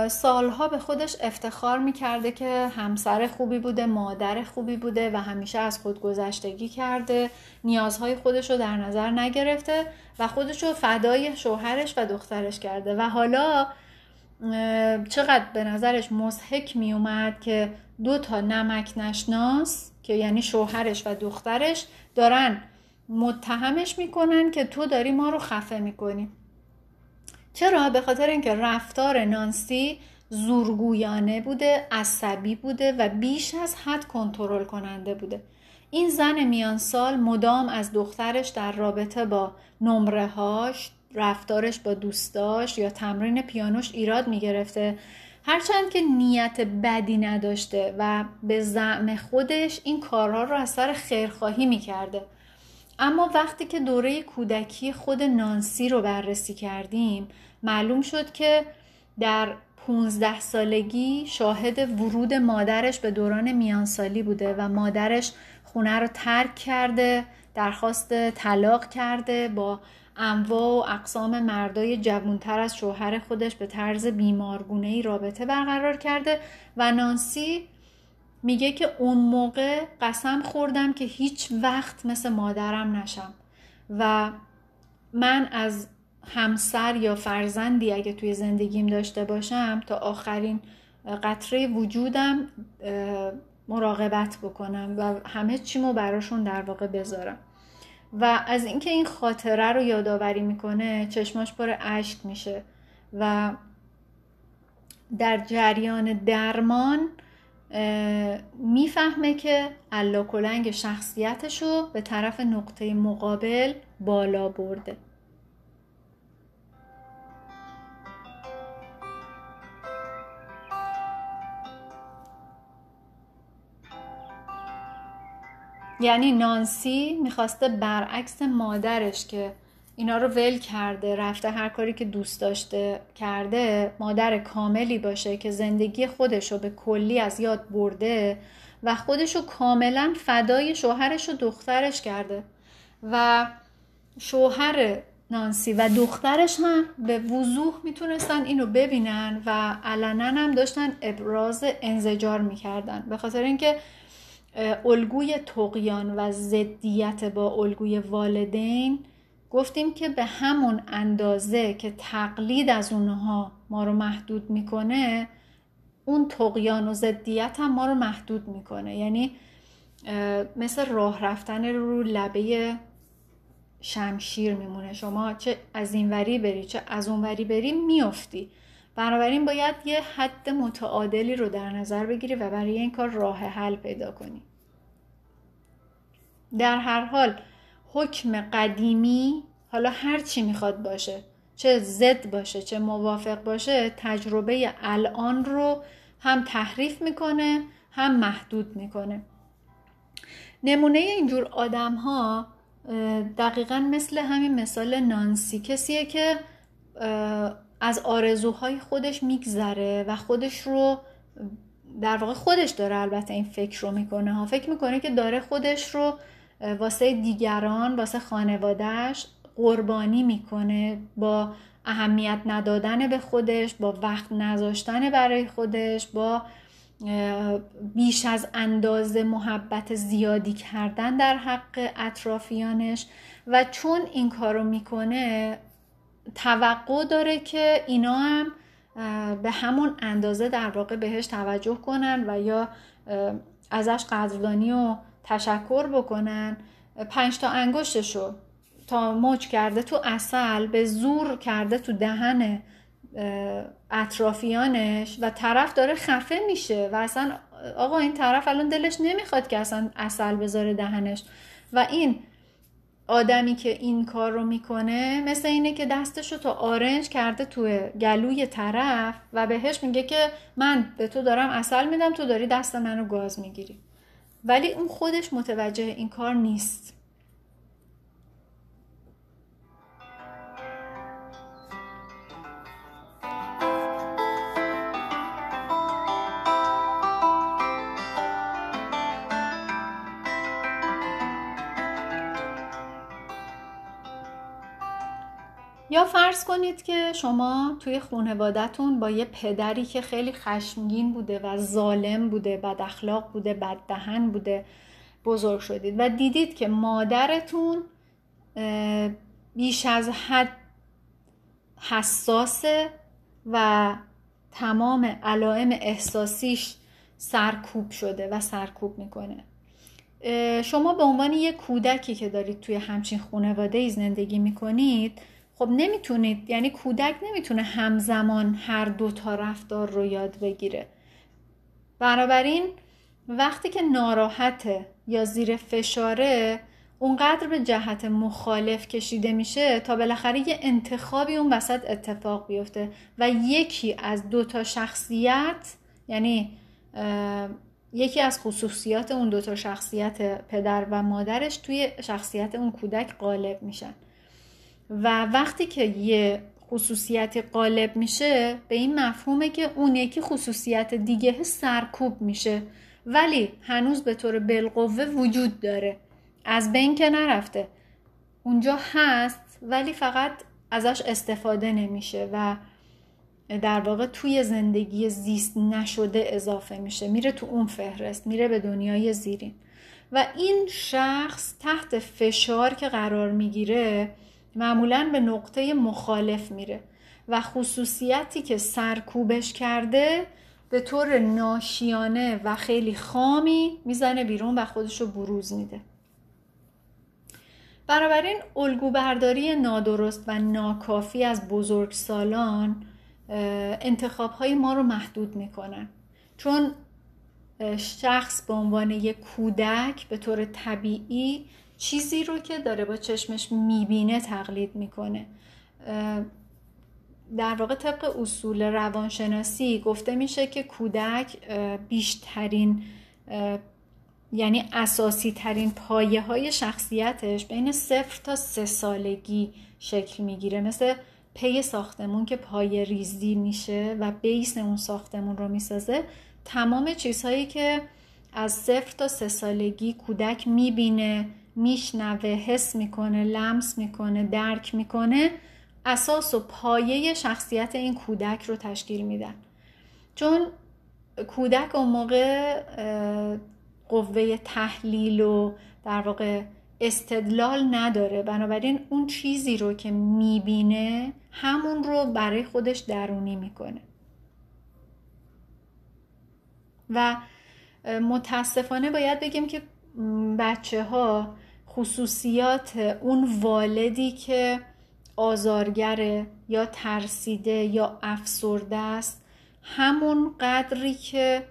سالها به خودش افتخار می‌کرده که همسر خوبی بوده مادر خوبی بوده و همیشه از خود گذشتگی کرده نیازهای خودش رو در نظر نگرفته و خودش رو فدای شوهرش و دخترش کرده. و حالا چقدر به نظرش مزهک میومد که دو تا نمک نشناس که یعنی شوهرش و دخترش دارن متهمش می‌کنن که تو داری ما رو خفه می‌کنی. چرا؟ به خاطر اینکه رفتار نانسی زورگویانه بوده عصبی بوده و بیش از حد کنترل کننده بوده. این زن میان سال مدام از دخترش در رابطه با نمره هاش رفتارش با دوستاش یا تمرین پیانوش ایراد می‌گرفته. هرچند که نیت بدی نداشته و به زعم خودش این کارها رو از سر خیرخواهی می‌کرده. اما وقتی که دوره کودکی خود نانسی رو بررسی کردیم معلوم شد که در 15 سالگی شاهد ورود مادرش به دوران میانسالی بوده و مادرش خونه رو ترک کرده درخواست طلاق کرده با انواع و اقسام مردای جوانتر از شوهر خودش به طرز بیمارگونه ای رابطه برقرار کرده و نانسی میگه که اون موقع قسم خوردم که هیچ وقت مثل مادرم نشم و من از همسر یا فرزندی اگه توی زندگیم داشته باشم تا آخرین قطره وجودم مراقبت بکنم و همه چیمو براشون در واقع بذارم. و از اینکه این خاطره رو یادآوری می‌کنه چشماش پر اشک میشه و در جریان درمان می‌فهمه که علا کلنگ شخصیتش به طرف نقطه مقابل بالا برده. یعنی نانسی می‌خواسته برعکس مادرش که اینا رو ول کرده رفته هر کاری که دوست داشته کرده مادر کاملی باشه که زندگی خودش رو به کلی از یاد برده و خودش رو کاملا فدای شوهرش و دخترش کرده. و شوهر نانسی و دخترش هم به وضوح می‌تونستن اینو ببینن و علنا هم داشتن ابراز انزجار می‌کردن. به خاطر اینکه الگوی تقیان و ضدیت با الگوی والدین گفتیم که به همون اندازه که تقلید از اونها ما رو محدود می‌کنه اون تقیان و ضدیت هم ما رو محدود می‌کنه. یعنی مثل راه رفتن رو لبه شمشیر میمونه. شما چه از این وری بری چه از اون وری بری میافتی. بنابراین باید یه حد متعادلی رو در نظر بگیری و برای این کار راه حل پیدا کنی. در هر حال حکم قدیمی حالا هر چی می‌خواد باشه چه زد باشه چه موافق باشه تجربه الان رو هم تحریف می‌کنه هم محدود می‌کنه. نمونه اینجور آدم ها دقیقا مثل همین مثال نانسی کسیه که از آرزوهای خودش میگذره و خودش رو در واقع خودش داره البته این فکر رو می‌کنه ها. فکر می‌کنه که داره خودش رو واسه دیگران واسه خانوادهش قربانی می‌کنه با اهمیت ندادن به خودش با وقت نذاشتن برای خودش با بیش از اندازه محبت زیادی کردن در حق اطرافیانش. و چون این کارو می‌کنه توقع داره که اینا هم به همون اندازه در واقع بهش توجه کنن و یا ازش قدردانی و تشکر بکنن. پنج تا انگشتشو تا موج کرده تو اصل به زور کرده تو دهن اطرافیانش و طرف داره خفه میشه و اصلا آقا این طرف الان دلش نمی‌خواد که اصلا اصل بذاره دهنش. و این آدمی که این کار رو می‌کنه مثل اینه که دستش رو تا آرنج کرده توی گلوی طرف و بهش میگه که من به تو دارم اصل میدم تو داری دست منو گاز می‌گیری. ولی اون خودش متوجه این کار نیست. یا فرض کنید که شما توی خانوادهتون با یه پدری که خیلی خشمگین بوده و ظالم بوده بد اخلاق بوده بد دهن بوده بزرگ شدید و دیدید که مادرتون بیش از حد حساسه و تمام علائم احساسیش سرکوب شده و سرکوب می‌کنه. شما به عنوان یک کودکی که دارید توی همچین خانواده ای زندگی می‌کنید خب نمی‌تونید یعنی کودک نمی‌تونه همزمان هر دو تا رفتار رو یاد بگیره. بنابراین وقتی که ناراحته یا زیر فشاره اونقدر به جهت مخالف کشیده میشه تا بالاخره یه انتخابی اون وسط اتفاق بیفته و یکی از دو تا شخصیت یعنی یکی از خصوصیات اون دو تا شخصیت پدر و مادرش توی شخصیت اون کودک غالب میشن. و وقتی که یه خصوصیت غالب میشه به این مفهومه که اون یکی خصوصیت دیگه سرکوب میشه. ولی هنوز به طور بالقوه وجود داره. از بین که نرفته. اونجا هست ولی فقط ازش استفاده نمیشه و در واقع توی زندگی زیست نشده اضافه میشه. میره تو اون فهرست میره به دنیای زیرین. و این شخص تحت فشار که قرار می‌گیره معمولا به نقطه مخالف میره و خصوصیتی که سرکوبش کرده به طور ناشیانه و خیلی خامی می‌زنه بیرون و خودش رو بروز میده. بنابراین الگوبرداری نادرست و ناکافی از بزرگسالان انتخاب های ما رو محدود می‌کنن. چون شخص به عنوان یک کودک به طور طبیعی چیزی رو که داره با چشمش می‌بینه تقلید می‌کنه. در واقع طبق اصول روانشناسی گفته میشه که کودک بیشترین یعنی اساسی ترین پایه های شخصیتش بین صفر تا سه سالگی شکل می‌گیره. مثل پی ساختمون که پایه ریزی میشه و بیس اون ساختمون رو می‌سازه. تمام چیزهایی که از صفر تا سه سالگی کودک می‌بینه میشنوه حس می‌کنه لمس می‌کنه درک می‌کنه اساس و پایه شخصیت این کودک رو تشکیل میدن. چون کودک اون موقع قوه تحلیل و در واقع استدلال نداره. بنابراین اون چیزی رو که می‌بینه همون رو برای خودش درونی می‌کنه. و متاسفانه باید بگیم که بچه ها خصوصیات اون والدی که آزارگره یا ترسیده یا افسرده است همون قدری که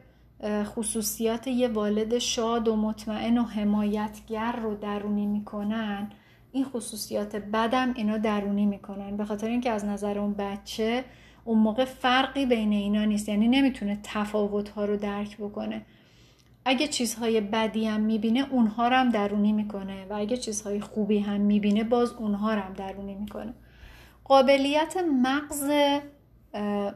خصوصیات یه والد شاد و مطمئن و حمایتگر رو درونی می‌کنن این خصوصیات بدم اینا درونی می‌کنن. به خاطر اینکه از نظر اون بچه اون موقع فرقی بین اینا نیست. یعنی نمی‌تونه تفاوت ها رو درک بکنه. اگه چیزهای بدی هم می‌بینه اونها رو هم درونی می‌کنه. و اگه چیزهای خوبی هم می‌بینه باز اونها رو هم درونی می‌کنه. قابلیت مغز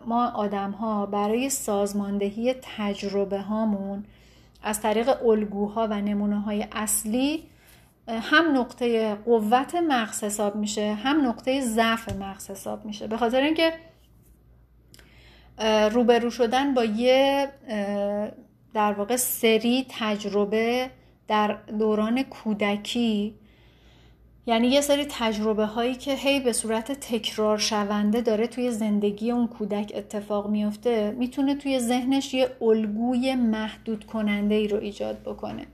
ما آدم ها برای سازماندهی تجربه هامون از طریق الگوها و نمونه های اصلی هم نقطه قوت مغز حساب میشه هم نقطه ضعف مغز حساب میشه. به خاطر اینکه روبرو شدن با یه در واقع سری تجربه در دوران کودکی. یعنی یه سری تجربه هایی که هی به صورت تکرار شونده داره توی زندگی اون کودک اتفاق میفته می‌تونه توی ذهنش یه الگوی محدود کننده ای رو ایجاد بکنه.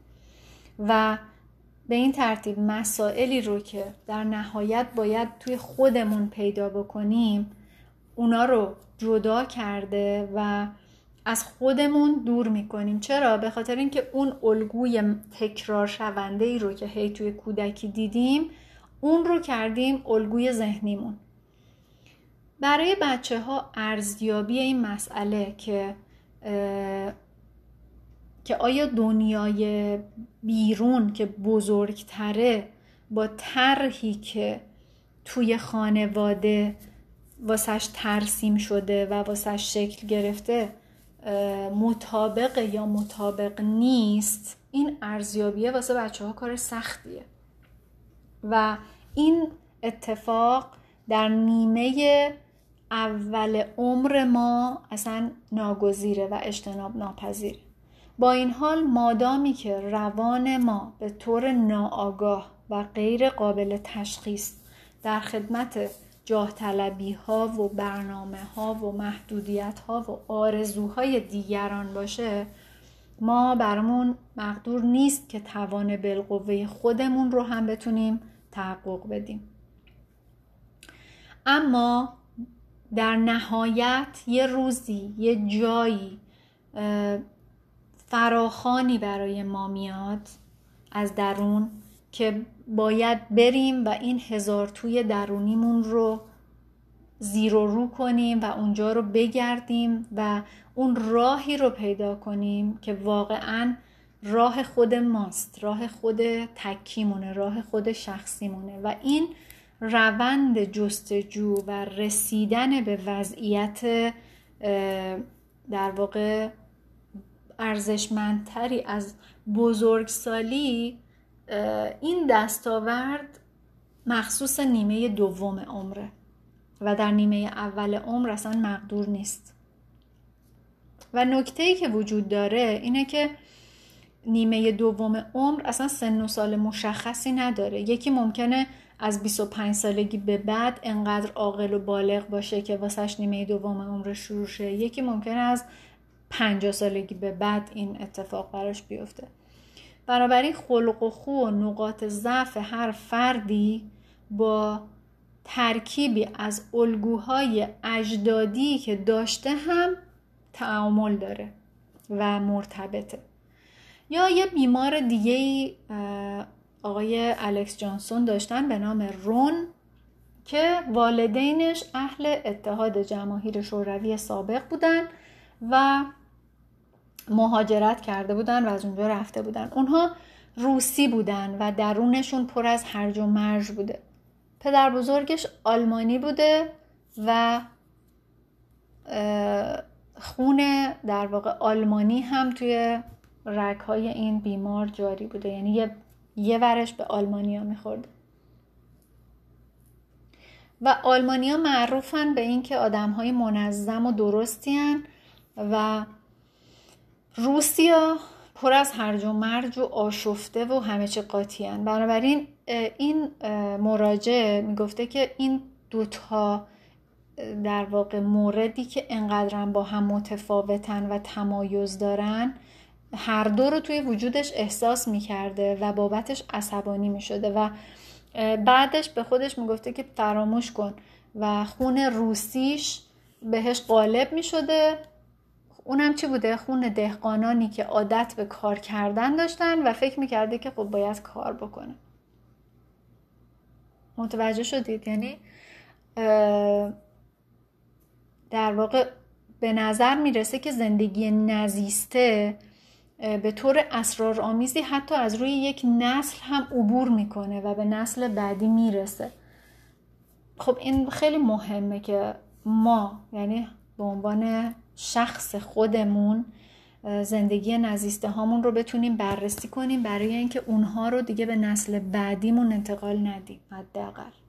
و به این ترتیب مسائلی رو که در نهایت باید توی خودمون پیدا بکنیم اونا رو جدا کرده و از خودمون دور می‌کنیم. چرا؟ به خاطر اینکه اون الگوی تکرار شونده ای رو که هی توی کودکی دیدیم اون رو کردیم الگوی ذهنیمون. برای بچه ها ارزیابی این مسئله که که آیا دنیای بیرون که بزرگتره با طرحی که توی خانواده واسش ترسیم شده و واسش شکل گرفته مطابق یا مطابق نیست این ارزیابیه واسه بچه ها کار سختیه. و این اتفاق در نیمه اول عمر ما اصلا ناگزیره و اجتناب ناپذیره. با این حال مادامی که روان ما به طور ناآگاه و غیر قابل تشخیص در خدمت جاه طلبی ها و برنامه ها و محدودیت ها و آرزوهای دیگران باشه ما برامون مقدور نیست که توان بالقوه خودمون رو هم بتونیم تحقق بدیم. اما در نهایت یه روزی یه جایی فراخانی برای ما میاد از درون که باید بریم و این هزار توی درونیمون رو زیر و رو کنیم و اونجا رو بگردیم و اون راهی رو پیدا کنیم که واقعا راه خود ماست راه خود تکیمونه راه خود شخصیمونه. و این روند جستجو و رسیدن به وضعیت در واقع ارزشمندتری از بزرگسالی این دستاورد مخصوص نیمه دوم عمره و در نیمه اول عمر اصلا مقدور نیست. و نکته ای که وجود داره اینه که نیمه دوم عمر اصلا سن و سال مشخصی نداره. یکی ممکنه از 25 سالگی به بعد انقدر عاقل و بالغ باشه که واسهش نیمه دوم عمر شروع شه. یکی ممکنه از 50 سالگی به بعد این اتفاق براش بیفته. بنابراین خلق و خو و نقاط ضعف هر فردی با ترکیبی از الگوهای اجدادی که داشته هم تعامل داره و مرتبطه. یا یه بیمار دیگه آقای الکس جانسون داشتن به نام رون که والدینش اهل اتحاد جماهیر شوروی سابق بودن و مهاجرت کرده بودن و از اونجا رفته بودن. اونها روسی بودن و درونشون پر از هرج و مرج بوده. پدر بزرگش آلمانی بوده و خون در واقع آلمانی هم توی رگ های این بیمار جاری بوده. یعنی یه, یه ورش به آلمانیا میخورده. و آلمانیا معروفن به اینکه آدم های منظم و درستی و روسیا پر از هرج و مرج و آشفته و همه چه قاطی بنابراین این مراجع می‌گفته که این دوتا در واقع موردی که انقدرم با هم متفاوتن و تمایز دارن هر دو رو توی وجودش احساس می‌کرده و بابتش عصبانی می‌شده و بعدش به خودش می‌گفته که فراموش کن و خون روسیش بهش غالب می‌شده. اونم چی بوده؟ خون دهقانانی که عادت به کار کردن داشتن و فکر می‌کرده که خب باید کار بکنه. متوجه شدید؟ یعنی در واقع به نظر می‌رسه که زندگی نزیسته به طور اسرارآمیزی حتی از روی یک نسل هم عبور می‌کنه و به نسل بعدی می‌رسه. خب این خیلی مهمه که ما یعنی به عنوان شخص خودمون زندگی نزیسته هامون رو بتونیم بررسی کنیم برای اینکه اونها رو دیگه به نسل بعدیمون انتقال ندیم حداقل.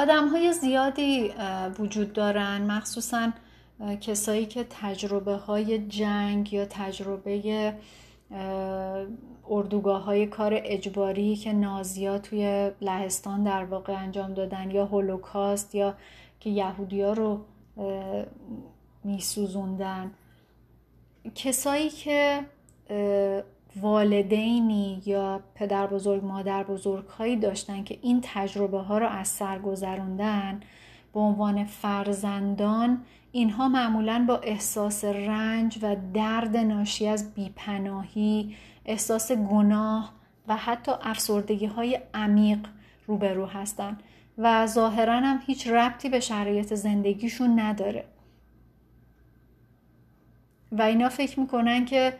آدم های زیادی وجود دارن مخصوصا کسایی که تجربه های جنگ یا تجربه اردوگاه های کار اجباری که نازیا توی لهستان در واقع انجام دادن یا هولوکاست یا که یهودی ها رو میسوزوندن. کسایی که والدینی یا پدر بزرگ مادر بزرگ هایی داشتن که این تجربه ها رو از سر گذروندن به عنوان فرزندان اینها معمولا با احساس رنج و درد ناشی از بیپناهی احساس گناه و حتی افسردگی های عمیق روبرو هستن و ظاهرا هم هیچ ربطی به شرایط زندگیشون نداره. و اینا فکر می‌کنن که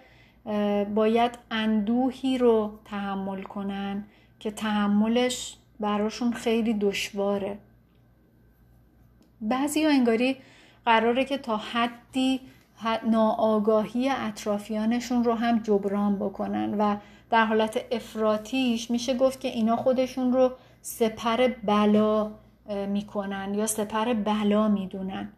باید اندوهی رو تحمل کنن که تحملش براشون خیلی دشواره. بعضی انگاری قراره که تا حدی ناآگاهی اطرافیانشون رو هم جبران بکنن و در حالت افراتیش میشه گفت که اینا خودشون رو سپر بلا می‌کنن یا سپر بلا می‌دونن.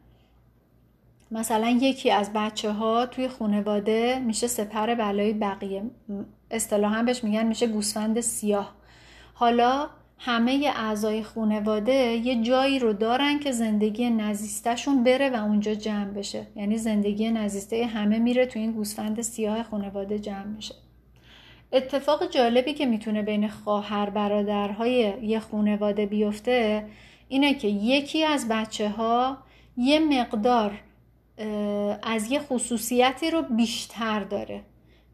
مثلا یکی از بچه ها توی خانواده میشه سپر بلای بقیه. اصطلاحا بهش میگن میشه گوسفند سیاه. حالا همه اعضای خانواده یه جایی رو دارن که زندگی نزیستشون بره و اونجا جمع بشه. یعنی زندگی نزیسته همه میره توی این گوسفند سیاه خانواده جمع میشه. اتفاق جالبی که می‌تونه بین خواهر برادرهای یه خانواده بیفته اینه که یکی از بچه ها یه مقدار از یه خصوصیتی رو بیشتر داره.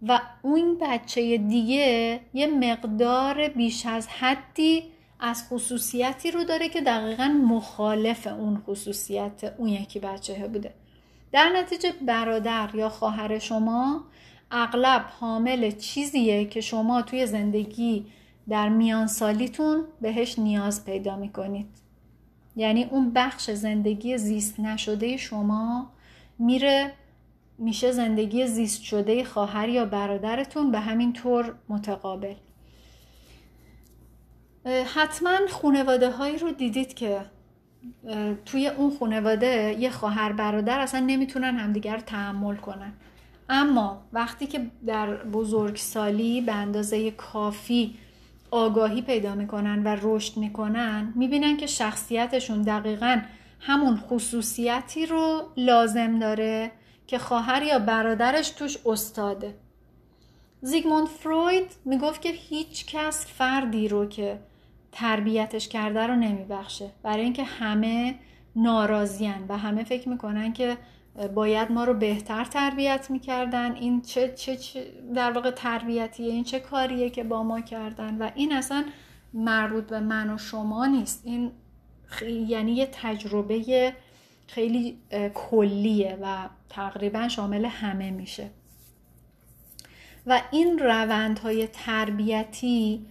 و اون بچه دیگه یه مقدار بیش از حدی از خصوصیتی رو داره که دقیقا مخالف اون خصوصیت اون یکی بچه بوده. در نتیجه برادر یا خواهر شما اغلب حامل چیزیه که شما توی زندگی در میان سالیتون بهش نیاز پیدا می‌کنید. یعنی اون بخش زندگی زیست نشده شما میره میشه زندگی زیست شده خواهر یا برادرتون به همین طور متقابل. حتما خونواده هایی رو دیدید که توی اون خونواده یه خواهر برادر اصلا نمی‌تونن همدیگر تحمل کنن. اما وقتی که در بزرگسالی به اندازه کافی آگاهی پیدا می‌کنن و رشد می‌کنن می‌بینن که شخصیتشون دقیقا همون خصوصیتی رو لازم داره که خواهر یا برادرش توش استاده. زیگموند فروید می‌گفت که هیچ کس فردی رو که تربیتش کرده رو نمیبخشه. برای اینکه همه ناراضیان و همه فکر می‌کنن که باید ما رو بهتر تربیت می‌کردن. این چه, چه, چه در واقع تربیتیه؟ این چه کاریه که با ما کردن؟ و این اصلا مربوط به من و شما نیست. این یعنی یه تجربه خیلی کلیه و تقریبا شامل همه میشه. و این روندهای تربیتی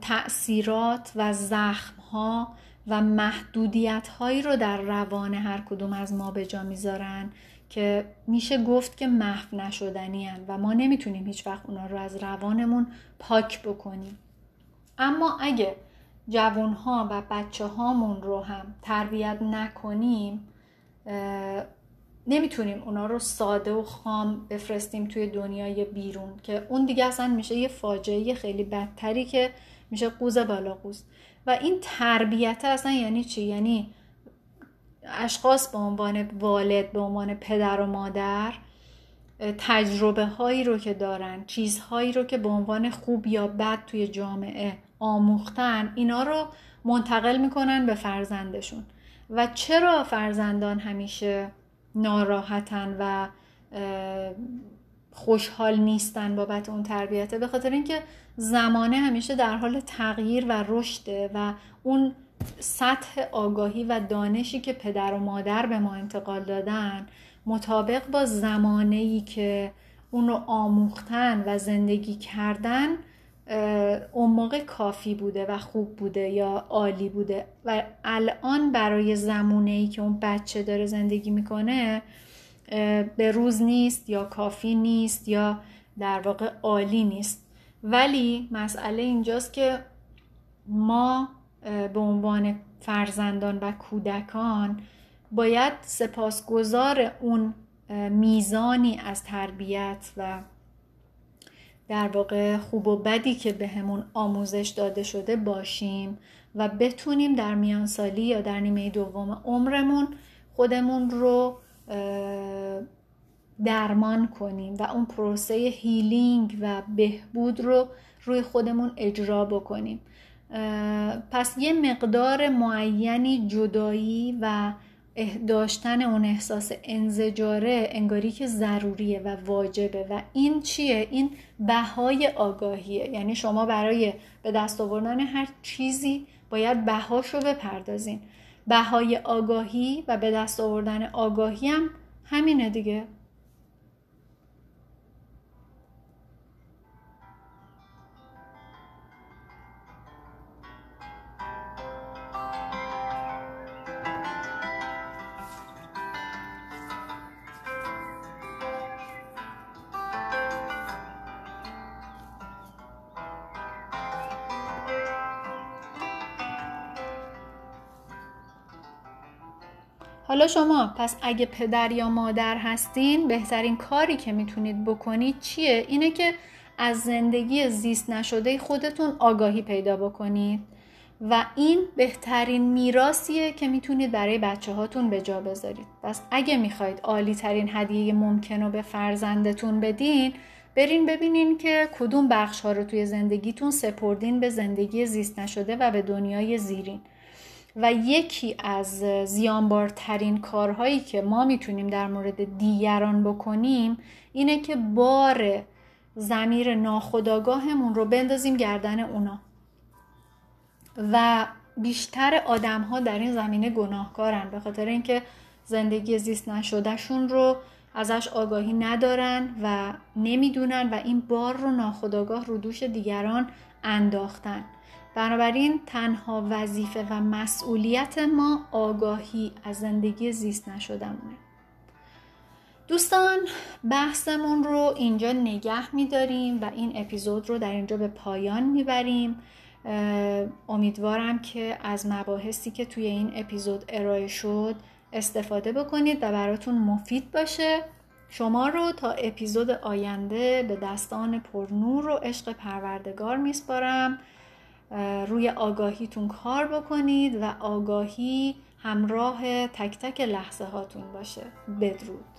تأثیرات و زخمها و محدودیت هایی رو در روان هر کدوم از ما به جا می‌ذارن که میشه گفت که محو نشدنی هن و ما نمی‌تونیم هیچ وقت اونا رو از روانمون پاک بکنیم. اما اگه جوانها و بچه هامون رو هم تربیت نکنیم نمی‌تونیم اونا رو ساده و خام بفرستیم توی دنیای بیرون که اون دیگه اصلا میشه یه فاجعه خیلی بدتری که میشه قوز بالا قوز و این تربیت اصلا یعنی چی؟ یعنی اشخاص به عنوان والد به عنوان پدر و مادر تجربه هایی رو که دارن چیزهایی رو که به عنوان خوب یا بد توی جامعه آموختن اینا رو منتقل می‌کنن به فرزندشون. و چرا فرزندان همیشه ناراحتن و خوشحال نیستن بابت اون تربیته؟ به خاطر اینکه زمانه همیشه در حال تغییر و رشده و اون سطح آگاهی و دانشی که پدر و مادر به ما انتقال دادن مطابق با زمانه ای که اون رو آموختن و زندگی کردن اون موقع کافی بوده و خوب بوده یا عالی بوده و الان برای زمونه ای که اون بچه داره زندگی می‌کنه به روز نیست یا کافی نیست یا در واقع عالی نیست. ولی مسئله اینجاست که ما به عنوان فرزندان و کودکان باید سپاسگزار اون میزانی از تربیت و در واقع خوب و بدی که بهمون به آموزش داده شده باشیم و بتونیم در میانسالی یا در نیمه دوم عمرمون خودمون رو درمان کنیم و اون پروسه هیلینگ و بهبود رو روی خودمون اجرا بکنیم. پس یه مقدار معینی جدایی و داشتن اون احساس انزجاره انگاری که ضروریه و واجبه. و این چیه؟ این بهای آگاهیه. یعنی شما برای به دست آوردن هر چیزی باید بهاش رو بپردازین. بهای آگاهی و به دست آوردن آگاهی هم همینه دیگه. شما پس اگه پدر یا مادر هستین بهترین کاری که می‌تونید بکنید چیه؟ اینه که از زندگی زیست نشده خودتون آگاهی پیدا بکنید. و این بهترین میراثیه که می‌تونید برای بچه هاتون به جا بذارید. پس اگه می‌خواید عالی ترین هدیه ممکن رو به فرزندتون بدین برین ببینین که کدوم بخش ها رو توی زندگیتون سپردین به زندگی زیست نشده و به دنیای زیرین. و یکی از زیانبارترین کارهایی که ما می‌تونیم در مورد دیگران بکنیم اینه که بار زمیر ناخداگاهمون رو بندازیم گردن اونا. و بیشتر آدم ها در این زمینه گناهکارن به خاطر اینکه زندگی زیست نشدهشون رو ازش آگاهی ندارن و نمی‌دونن و این بار رو ناخداگاه رو دوش دیگران انداختن. بنابراین تنها وظیفه و مسئولیت ما آگاهی از زندگی زیست نشدمونه دوستان بحثمون رو اینجا نگه میداریم و این اپیزود رو در اینجا به پایان می‌بریم. امیدوارم که از مباحثی که توی این اپیزود ارائه شد استفاده بکنید و براتون مفید باشه. شما رو تا اپیزود آینده به دستان پرنور و عشق پروردگار میسپارم. روی آگاهیتون کار بکنید و آگاهی همراه تک تک لحظه هاتون باشه. بدرود.